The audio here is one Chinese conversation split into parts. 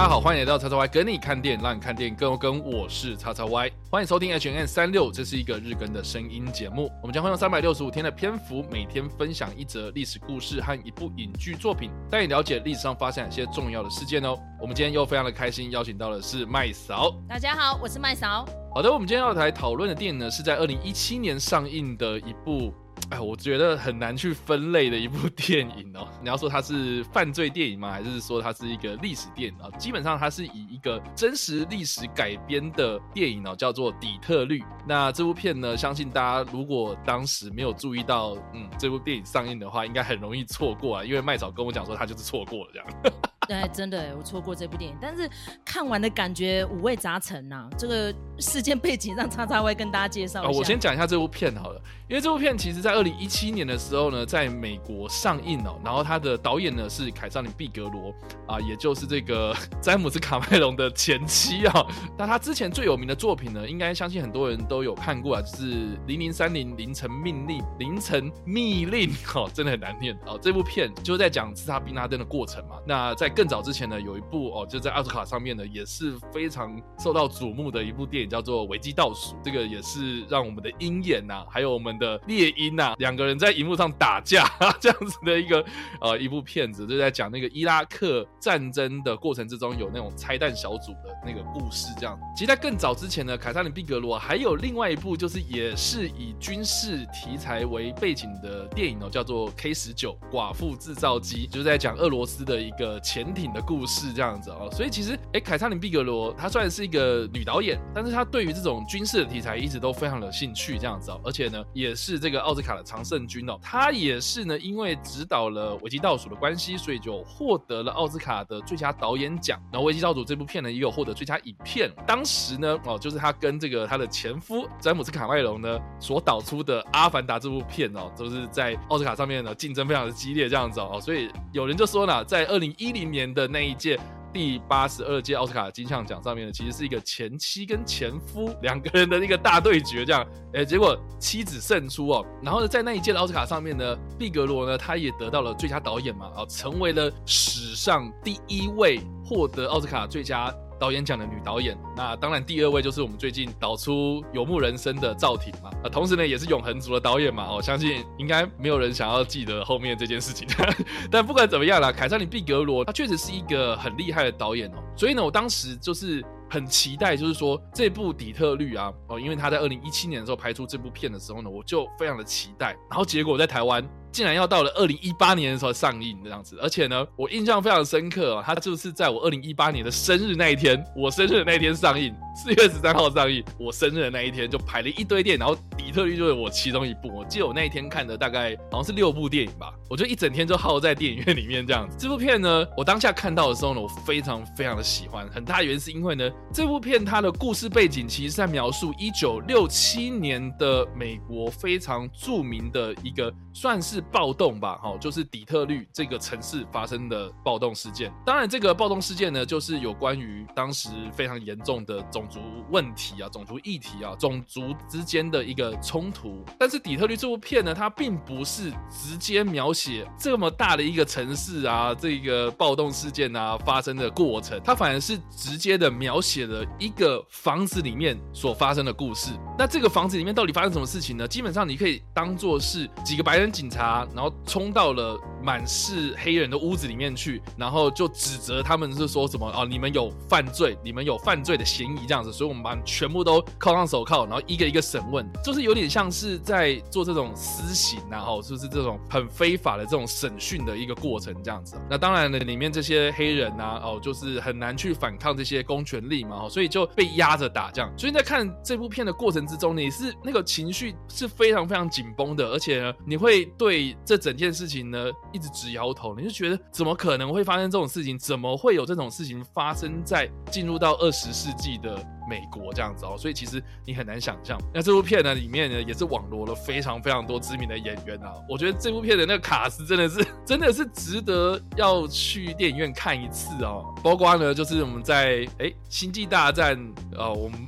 大家好，欢迎来到叉叉 Y 跟你看电影，让你看电影更有梗。我是叉叉 Y，欢迎收听 H N 三六，这是一个日更的声音节目。我们将会用三百六十五天的篇幅，每天分享一则历史故事和一部影剧作品，带你了解历史上发生哪些重要的事件哦。我们今天又非常的开心，邀请到的是麦嫂。大家好，我是麦嫂。好的，我们今天要来讨论的电影呢，是在二零一七年上映的一部。哎，我觉得很难去分类的一部电影哦。你要说它是犯罪电影吗？还是说它是一个历史电影啊？基本上它是以一个真实历史改编的电影哦，叫做《底特律》。那这部片呢，相信大家如果当时没有注意到，嗯，这部电影上映的话，应该很容易错过啊。因为麦嫂跟我讲说，他就是错过了这样。哎，真的，我错过这部电影，但是看完的感觉五味杂陈呐。这个事件背景让叉叉 Y 跟大家介绍一下。哦，我先讲一下这部片好了，因为这部片其实在二零一七年的时候呢，在美国上映哦，然后他的导演呢是凯萨琳毕格罗啊，也就是这个 詹姆斯卡麦隆的前妻啊。那他之前最有名的作品呢，应该相信很多人都有看过啊，就是零零三零凌晨命令，凌晨密令哦，真的很难念哦。这部片就是在讲刺杀宾拉登的过程嘛。那在更早之前呢，有一部哦，就在奥斯卡上面呢，也是非常受到瞩目的一部电影，叫做《危机倒数》。这个也是让我们的鹰眼呐，还有我们的猎鹰呐，两个人在荧幕上打架 这样子的一个呃一部片子，就在讲那个伊拉克战争的过程之中，有那种拆弹小组的那个故事。这样，其实，在更早之前呢，凯撒琳·毕格罗还有另外一部，就是也是以军事题材为背景的电影哦，叫做《K 十九寡妇制造机》，就是在讲俄罗斯的一个前潜艇的。故事这样子哦，所以其实哎，凯撒琳毕格罗她虽然是一个女导演，但是她对于这种军事的题材一直都非常有兴趣这样子哦，而且呢，也是这个奥斯卡的常胜军哦。她也是呢，因为指导了《危机倒数》的关系，所以就获得了奥斯卡的最佳导演奖。然后《危机倒数》这部片呢，也有获得最佳影片。当时呢，哦，就是她跟这个她的前夫詹姆斯卡麦隆呢所导出的《阿凡达》这部片哦，都是在奥斯卡上面呢竞争非常的激烈这样子哦。所以有人就说呢，在二零一零年的那。一届第八十二届奥斯卡金像奖上面呢，其实是一个前妻跟前夫两个人的一个大对决，这样，哎，结果妻子胜出哦。然后呢，在那一届的奥斯卡上面呢，毕格罗呢，他也得到了最佳导演嘛，啊，成为了史上第一位获得奥斯卡最佳。导演奖的女导演，那当然第二位就是我们最近导出《游牧人生》的赵婷嘛，啊，同时呢也是永恒族的导演嘛，我相信应该没有人想要记得后面这件事情，但不管怎么样啦，凯萨琳毕格罗他确实是一个很厉害的导演哦，所以呢，我当时就是很期待，就是说这部《底特律》啊，哦，因为他在二零一七年的时候拍出这部片的时候呢，我就非常的期待，然后结果在台湾。竟然要到了二零一八年的时候上映这样子，而且呢，我印象非常深刻啊，它就是在我二零一八年的生日那一天，我生日的那一天上映，四月十三号上映，我生日的那一天就排了一堆电影，然后《底特律》就是我其中一部。我记得我那一天看的大概好像是六部电影吧，我就一整天就耗在电影院里面这样子。这部片呢，我当下看到的时候呢，我非常非常的喜欢，很大原因是因为呢，这部片它的故事背景其实在描述一九六七年的美国非常著名的一个算是。暴动吧，哈，就是底特律这个城市发生的暴动事件。当然，这个暴动事件呢，就是有关于当时非常严重的种族问题啊、种族议题啊、种族之间的一个冲突。但是，底特律这部片呢，它并不是直接描写这么大的一个城市啊，这个暴动事件啊发生的过程，它反而是直接的描写了一个房子里面所发生的故事。那这个房子里面到底发生什么事情呢？基本上你可以当做是几个白人警察。啊然后冲到了满是黑人的屋子里面去，然后就指责他们是说什么哦，你们有犯罪，你们有犯罪的嫌疑这样子，所以我们把全部都铐上手铐，然后一个一个审问，就是有点像是在做这种私刑然后就是这种很非法的这种审讯的一个过程这样子。那当然呢，里面这些黑人啊，哦，就是很难去反抗这些公权力嘛，所以就被压着打这样。所以在看这部片的过程之中，你是那个情绪是非常非常紧绷的，而且呢，你会对。这整件事情呢，一直直摇头，你就觉得怎么可能会发生这种事情？怎么会有这种事情发生在进入到二十世纪的美国这样子哦？所以其实你很难想象。那这部片呢，里面呢也是网罗了非常非常多知名的演员啊。我觉得这部片的那个卡司真的是 真的是值得要去电影院看一次哦。包括呢，就是我们在哎星际大战啊、呃，我们、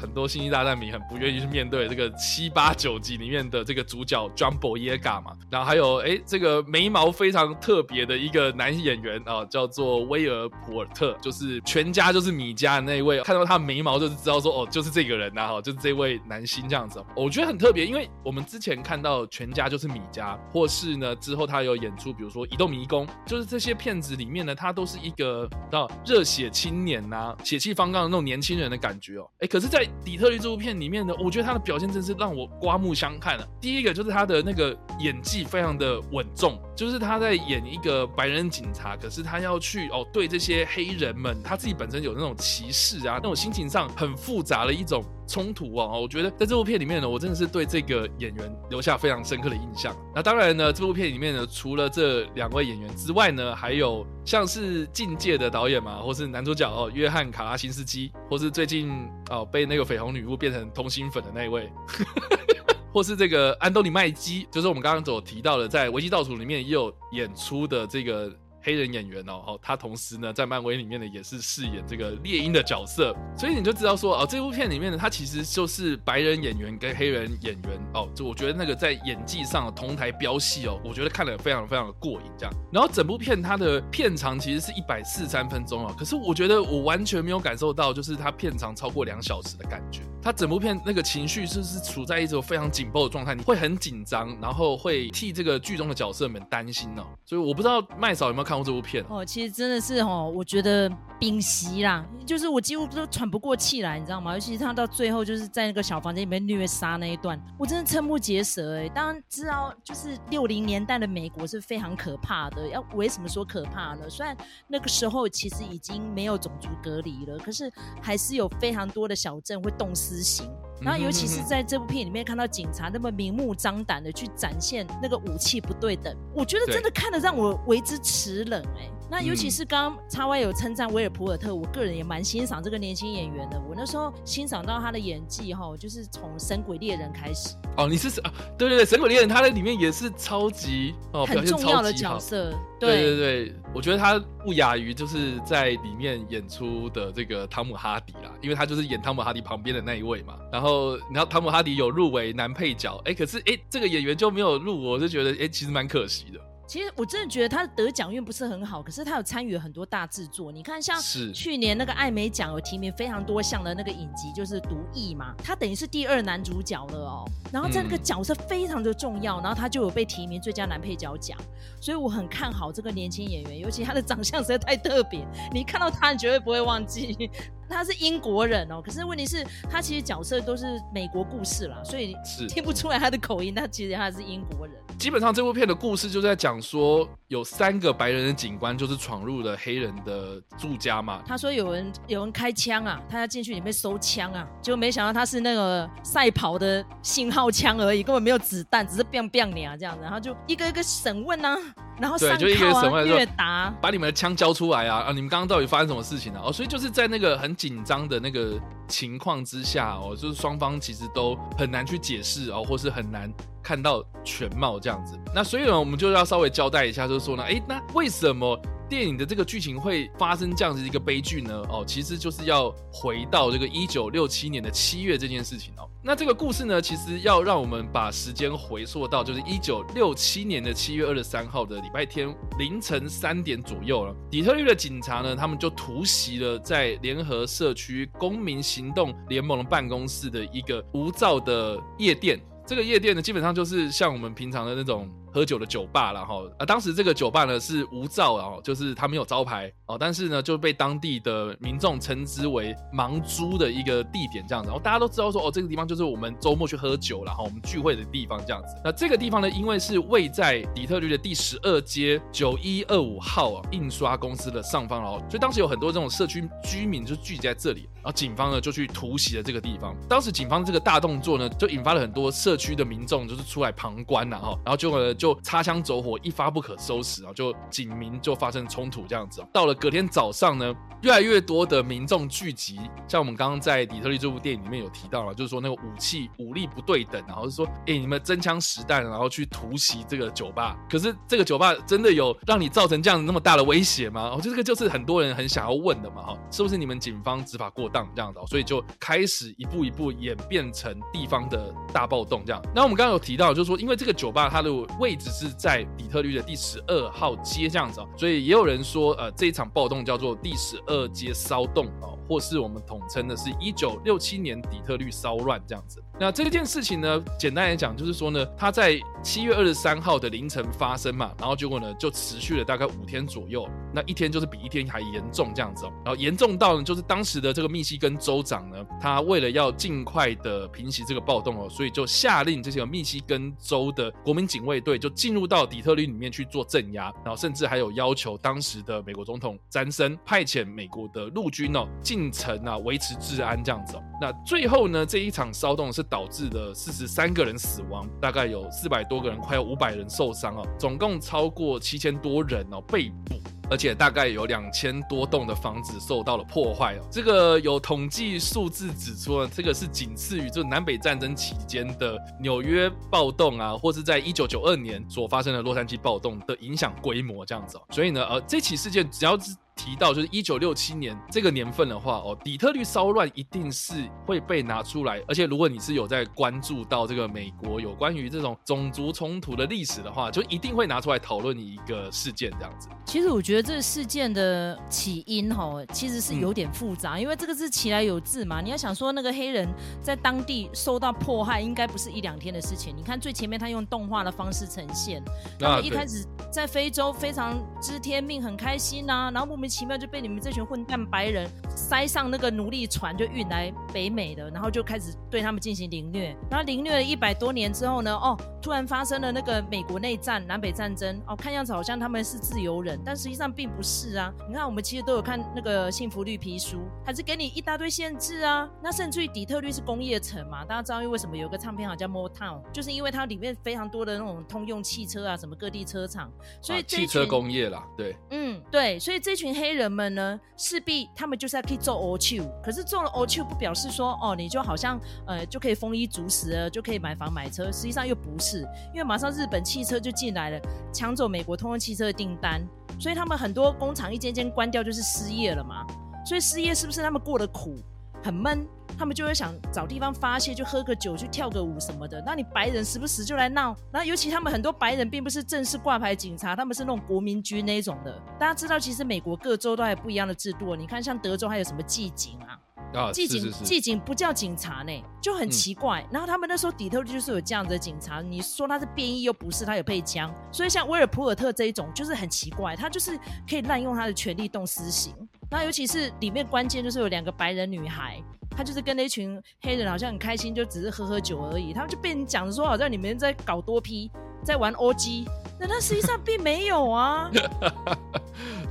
很多星际大战迷很不愿意去面对这个七八九集里面的这个主角 John Boyega 嘛，然还有。哎，这个眉毛非常特别的一个男演员啊，叫做威尔普尔特，就是全家就是米家的那一位。看到他眉毛就是知道说哦，就是这个人呐，哈，就是这位男星这样子。我觉得很特别，因为我们之前看到全家就是米家，或是呢之后他有演出，比如说移动迷宫，就是这些片子里面呢，他都是一个到热血青年呐、血气方刚的那种年轻人的感觉哦。哎，可是，在底特律这部片里面呢，我觉得他的表现真是让我刮目相看了、第一个就是他的那个演技非常的稳重。就是他在演一个白人警察，可是他要去哦对这些黑人们，他自己本身有那种歧视啊，那种心情上很复杂的一种冲突啊。我觉得在这部片里面呢，我真的是对这个演员留下非常深刻的印象。那当然呢，这部片里面呢，除了这两位演员之外呢，还有像是《境界》的导演嘛，或是男主角哦约翰卡拉辛斯基，或是最近哦被那个绯红女巫变成通心粉的那一位。或是这个安东尼麦基，就是我们刚刚所提到的，在《维基倒数》里面也有演出的这个。黑人演员哦，他同时呢在漫威里面呢也是饰演这个猎鹰的角色，所以你就知道说哦，这部片里面呢，他其实就是白人演员跟黑人演员哦，就我觉得那个在演技上同台飙戏哦，我觉得看了非常非常的过瘾这样。然后整部片它的片长其实是一百四三分钟哦，可是我觉得我完全没有感受到就是它片长超过两小时的感觉。它整部片那个情绪是是处在一种非常紧绷的状态，你会很紧张，然后会替这个剧中的角色们担心哦。所以我不知道麦嫂有没有看看过这部片哦，其实真的是哦，我觉得屏息啦，就是我几乎都喘不过气来，你知道吗？尤其是他到最后就是在那个小房间里面虐杀那一段，我真的瞠目结舌哎。当然知道，就是六零年代的美国是非常可怕的。要为什么说可怕呢？虽然那个时候其实已经没有种族隔离了，可是还是有非常多的小镇会动私刑。然后，尤其是在这部片里面看到警察那么明目张胆的去展现那个武器不对等，我觉得真的看得让我为之齿冷哎。那尤其是刚刚叉 Y 有称赞威尔普尔特，我个人也蛮欣赏这个年轻演员的。我那时候欣赏到他的演技哈，就是从《神鬼猎人》开始。哦，你是啊？对对对，《神鬼猎人》他在里面也是超级哦，很重要的角色。对对对，我觉得他不亚于就是在里面演出的这个汤姆哈迪啦，因为他就是演汤姆哈迪旁边的那一位嘛。然后，然后汤姆哈迪有入围男配角，哎，可是哎，这个演员就没有入，我就觉得哎，其实蛮可惜的。其实我真的觉得他的得奖运不是很好，可是他有参与很多大制作。你看，像去年那个艾美奖有提名非常多项的那个影集，就是《毒液》嘛，他等于是第二男主角了哦。然后在那个角色非常的重要，然后他就有被提名最佳男配角奖。所以我很看好这个年轻演员，尤其他的长相实在太特别，你看到他你绝对不会忘记。他是英国人哦，可是问题是，他其实角色都是美国故事啦，所以听不出来他的口音。他其实他是英国人。基本上这部片的故事就在讲说，有三个白人的警官就是闯入了黑人的住家嘛。他说有人有人开枪啊，他要进去里面收枪啊，结果没想到他是那个赛跑的信号枪而已，根本没有子弹，只是 biang biang 你啊这样子，然后就一个一个审问啊。然后上铐啊，越打，把你们的枪交出来啊！啊，你们刚刚到底发生什么事情呢？哦，所以就是在那个很紧张的那个情况之下哦，就是双方其实都很难去解释哦，或是很难看到全貌这样子。那所以呢，我们就要稍微交代一下，就是说呢，哎，那为什么？电影的这个剧情会发生这样子一个悲剧呢？哦，其实就是要回到这个一九六七年的七月这件事情哦。那这个故事呢，其实要让我们把时间回溯到就是一九六七年的七月二十三号的礼拜天凌晨三点左右了。底特律的警察呢，他们就突袭了在联合社区公民行动联盟的办公室的一个无照的夜店。这个夜店呢，基本上就是像我们平常的那种。喝酒的酒吧，然后啊，当时这个酒吧呢是无照，然后就是它没有招牌哦，但是呢就被当地的民众称之为盲猪的一个地点这样子，然后大家都知道说哦，这个地方就是我们周末去喝酒，然后我们聚会的地方这样子。那这个地方呢，因为是位在底特律的第十二街九一二五号啊印刷公司的上方，然后所以当时有很多这种社区居民就聚集在这里，然后警方呢就去突袭了这个地方。当时警方这个大动作呢，就引发了很多社区的民众就是出来旁观了哈，然后就呃。就擦枪走火，一发不可收拾啊！就警民就发生冲突这样子。到了隔天早上呢，越来越多的民众聚集，像我们刚刚在底特律这部电影里面有提到了，就是说那个武器武力不对等，然后是说，哎，你们真枪实弹，然后去突袭这个酒吧。可是这个酒吧真的有让你造成这样那么大的威胁吗？我觉得这个就是很多人很想要问的嘛，哈，是不是你们警方执法过当这样子？所以就开始一步一步演变成地方的大暴动这样。那我们刚刚有提到，就是说，因为这个酒吧它的位一直是在底特律的第十二号街这样子，所以也有人说，呃，这一场暴动叫做第十二街骚动哦，或是我们统称的是一九六七年底特律骚乱这样子。那这件事情呢，简单来讲就是说呢，它在七月二十三号的凌晨发生嘛，然后结果呢就持续了大概五天左右，那一天就是比一天还严重这样子哦，然后严重到呢就是当时的这个密西根州长呢，他为了要尽快的平息这个暴动哦，所以就下令这些密西根州的国民警卫队就进入到底特律里面去做镇压，然后甚至还有要求当时的美国总统詹森派遣美国的陆军哦进城啊维持治安这样子哦，那最后呢这一场骚动是。导致的四十三个人死亡，大概有四百多个人，快有五百人受伤哦，总共超过七千多人哦被捕，而且大概有两千多栋的房子受到了破坏哦。这个有统计数字指出，这个是仅次于这南北战争期间的纽约暴动啊，或是在一九九二年所发生的洛杉矶暴动的影响规模这样子哦。所以呢，呃，这起事件只要是。提到就是一九六七年这个年份的话，哦，底特律骚乱一定是会被拿出来，而且如果你是有在关注到这个美国有关于这种种族冲突的历史的话，就一定会拿出来讨论一个事件这样子。其实我觉得这个事件的起因哈，其实是有点复杂，嗯、因为这个是其来有自嘛。你要想说那个黑人在当地受到迫害，应该不是一两天的事情。你看最前面他用动画的方式呈现，他们一开始在非洲非常知天命，很开心呐、啊，然后莫名其妙就被你们这群混蛋白人塞上那个奴隶船，就运来北美的，然后就开始对他们进行凌虐。然后凌虐了一百多年之后呢，哦，突然发生了那个美国内战、南北战争。哦，看样子好像他们是自由人，但实际上并不是啊。你看，我们其实都有看那个《幸福绿皮书》，还是给你一大堆限制啊。那甚至于底特律是工业城嘛，大家知道因为什么有个唱片行叫 Motown，就是因为它里面非常多的那种通用汽车啊，什么各地车厂，所以、啊、汽车工业啦，对，嗯，对，所以这群黑人。们呢，势必他们就是要可以做欧丘，可是做了欧丘不表示说哦，你就好像呃就可以丰衣足食了，就可以买房买车，实际上又不是，因为马上日本汽车就进来了，抢走美国通用汽车的订单，所以他们很多工厂一间间关掉，就是失业了嘛，所以失业是不是他们过得苦，很闷？他们就会想找地方发泄，就喝个酒，去跳个舞什么的。那你白人时不时就来闹，然后尤其他们很多白人并不是正式挂牌警察，他们是那种国民军那种的。大家知道，其实美国各州都还不一样的制度。你看，像德州还有什么季警啊？啊，骑警，骑警不叫警察呢，就很奇怪。嗯、然后他们那时候底特律就是有这样的警察，你说他是便衣又不是，他有配枪。所以像威尔普尔特这一种就是很奇怪，他就是可以滥用他的权力动私刑。那尤其是里面关键就是有两个白人女孩。她就是跟那群黑人好像很开心，就只是喝喝酒而已。他们就被人讲说，好像你们在搞多批在玩 OG，但他实际上并没有啊。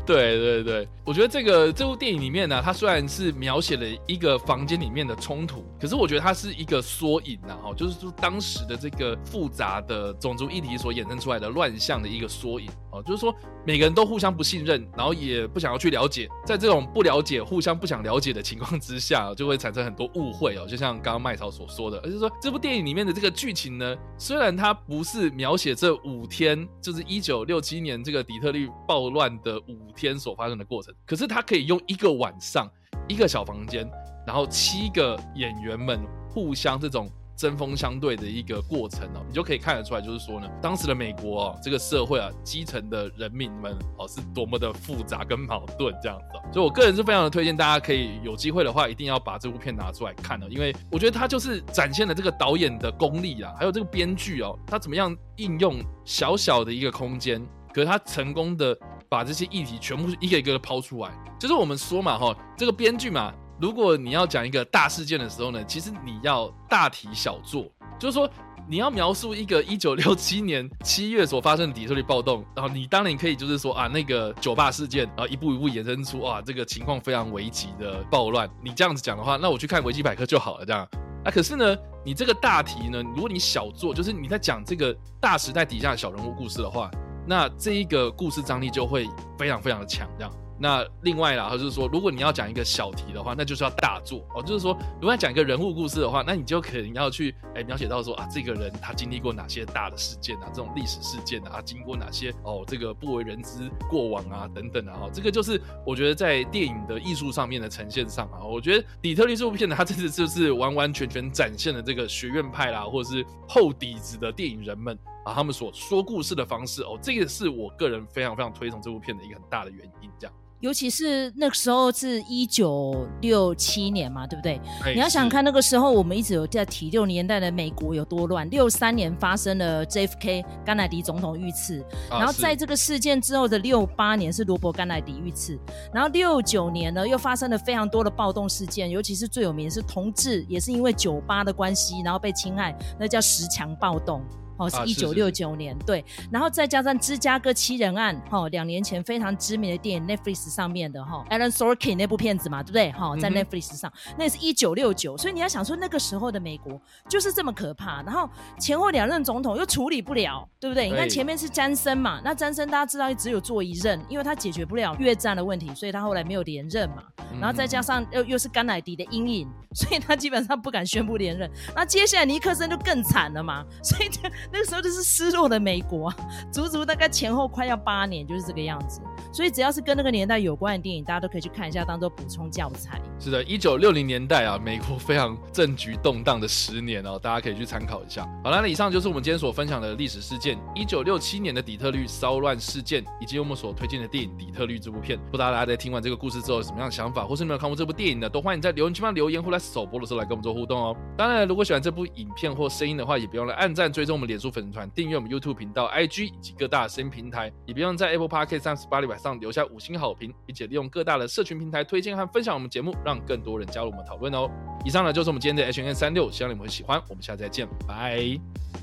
对对对，我觉得这个这部电影里面呢、它虽然是描写了一个房间里面的冲突，可是我觉得它是一个缩影呐，哈，就是说当时的这个复杂的种族议题所衍生出来的乱象的一个缩影哦，就是说每个人都互相不信任，然后也不想要去了解，在这种不了解、互相不想了解的情况之下，就会产生很多误会哦，就像刚刚麦草所说的，而是说这部电影里面的这个剧情呢，虽然它不是描写这五天，就是一九六七年这个底特律暴乱的五天。所发生的过程，可是他可以用一个晚上，一个小房间，然后七个演员们互相这种针锋相对的一个过程哦，你就可以看得出来，就是说呢，当时的美国哦，这个社会啊，基层的人民们哦，是多么的复杂跟矛盾这样子。所以，我个人是非常的推荐大家可以有机会的话，一定要把这部片拿出来看哦，因为我觉得它就是展现了这个导演的功力啊，还有这个编剧哦，他怎么样应用小小的一个空间，可是他成功的。把这些议题全部一个一个的抛出来，就是我们说嘛，哈，这个编剧嘛，如果你要讲一个大事件的时候呢，其实你要大题小做，就是说你要描述一个一九六七年七月所发生的底特律暴动，然后你当然可以就是说啊，那个酒吧事件，然后一步一步延伸出啊这个情况非常危急的暴乱，你这样子讲的话，那我去看维基百科就好了，这样。啊，可是呢，你这个大题呢，如果你小做，就是你在讲这个大时代底下的小人物故事的话。那这一个故事张力就会非常非常的强，这样。那另外啦，就是说，如果你要讲一个小题的话，那就是要大做哦。就是说，如果要讲一个人物故事的话，那你就可能要去哎描写到说啊，这个人他经历过哪些大的事件啊，这种历史事件啊，经过哪些哦这个不为人知过往啊等等啊，这个就是我觉得在电影的艺术上面的呈现上啊，我觉得底特律这部片呢，它这次就是完完全全展现了这个学院派啦，或者是厚底子的电影人们。啊，他们所说故事的方式哦，这个是我个人非常非常推崇这部片的一个很大的原因，这样。尤其是那个时候是一九六七年嘛，对不对？欸、你要想看那个时候，我们一直有在提六年代的美国有多乱。六三年发生了 JFK 甘乃迪总统遇刺，啊、然后在这个事件之后的六八年是罗伯甘乃迪遇刺，然后六九年呢又发生了非常多的暴动事件，尤其是最有名的是同志也是因为酒吧的关系，然后被侵害，那叫十强暴动。哦，是一九六九年，对，然后再加上芝加哥七人案，哈，两年前非常知名的电影 Netflix 上面的哈，Aaron Sorkin 那部片子嘛，对不对？哈，在 Netflix 上，那是一九六九，所以你要想说那个时候的美国就是这么可怕，然后前后两任总统又处理不了，对不对？对，你看前面是詹森嘛，那詹森大家知道只有做一任，因为他解决不了越战的问题，所以他后来没有连任嘛，然后再加上又又是甘乃迪的阴影，所以他基本上不敢宣布连任。那接下来尼克森就更惨了嘛，所以就。那个时候就是失落的美国，足足大概前后快要八年，就是这个样子。所以只要是跟那个年代有关的电影，大家都可以去看一下，当做补充教材。是的，一九六零年代啊，美国非常政局动荡的十年哦，大家可以去参考一下。好了，那以上就是我们今天所分享的历史事件：一九六七年的底特律骚乱事件，以及我们所推荐的电影《底特律》这部片。不知道大家在听完这个故事之后有什么样的想法，或是没有看过这部电影的，都欢迎在留言区帮留言，或者首播的时候来跟我们做互动哦。当然，如果喜欢这部影片或声音的话，也别忘了按赞、追踪我们脸书粉丝团、订阅我们 YouTube 频道、IG 以及各大声音平台，也别忘在 Apple Podcast 上、Spotify 上留下五星好评，并且利用各大的社群平台推荐和分享我们节目，让更多人加入我们讨论哦。以上呢就是我们今天的 H N 三六，希望你们会喜欢。我们下次再见，拜。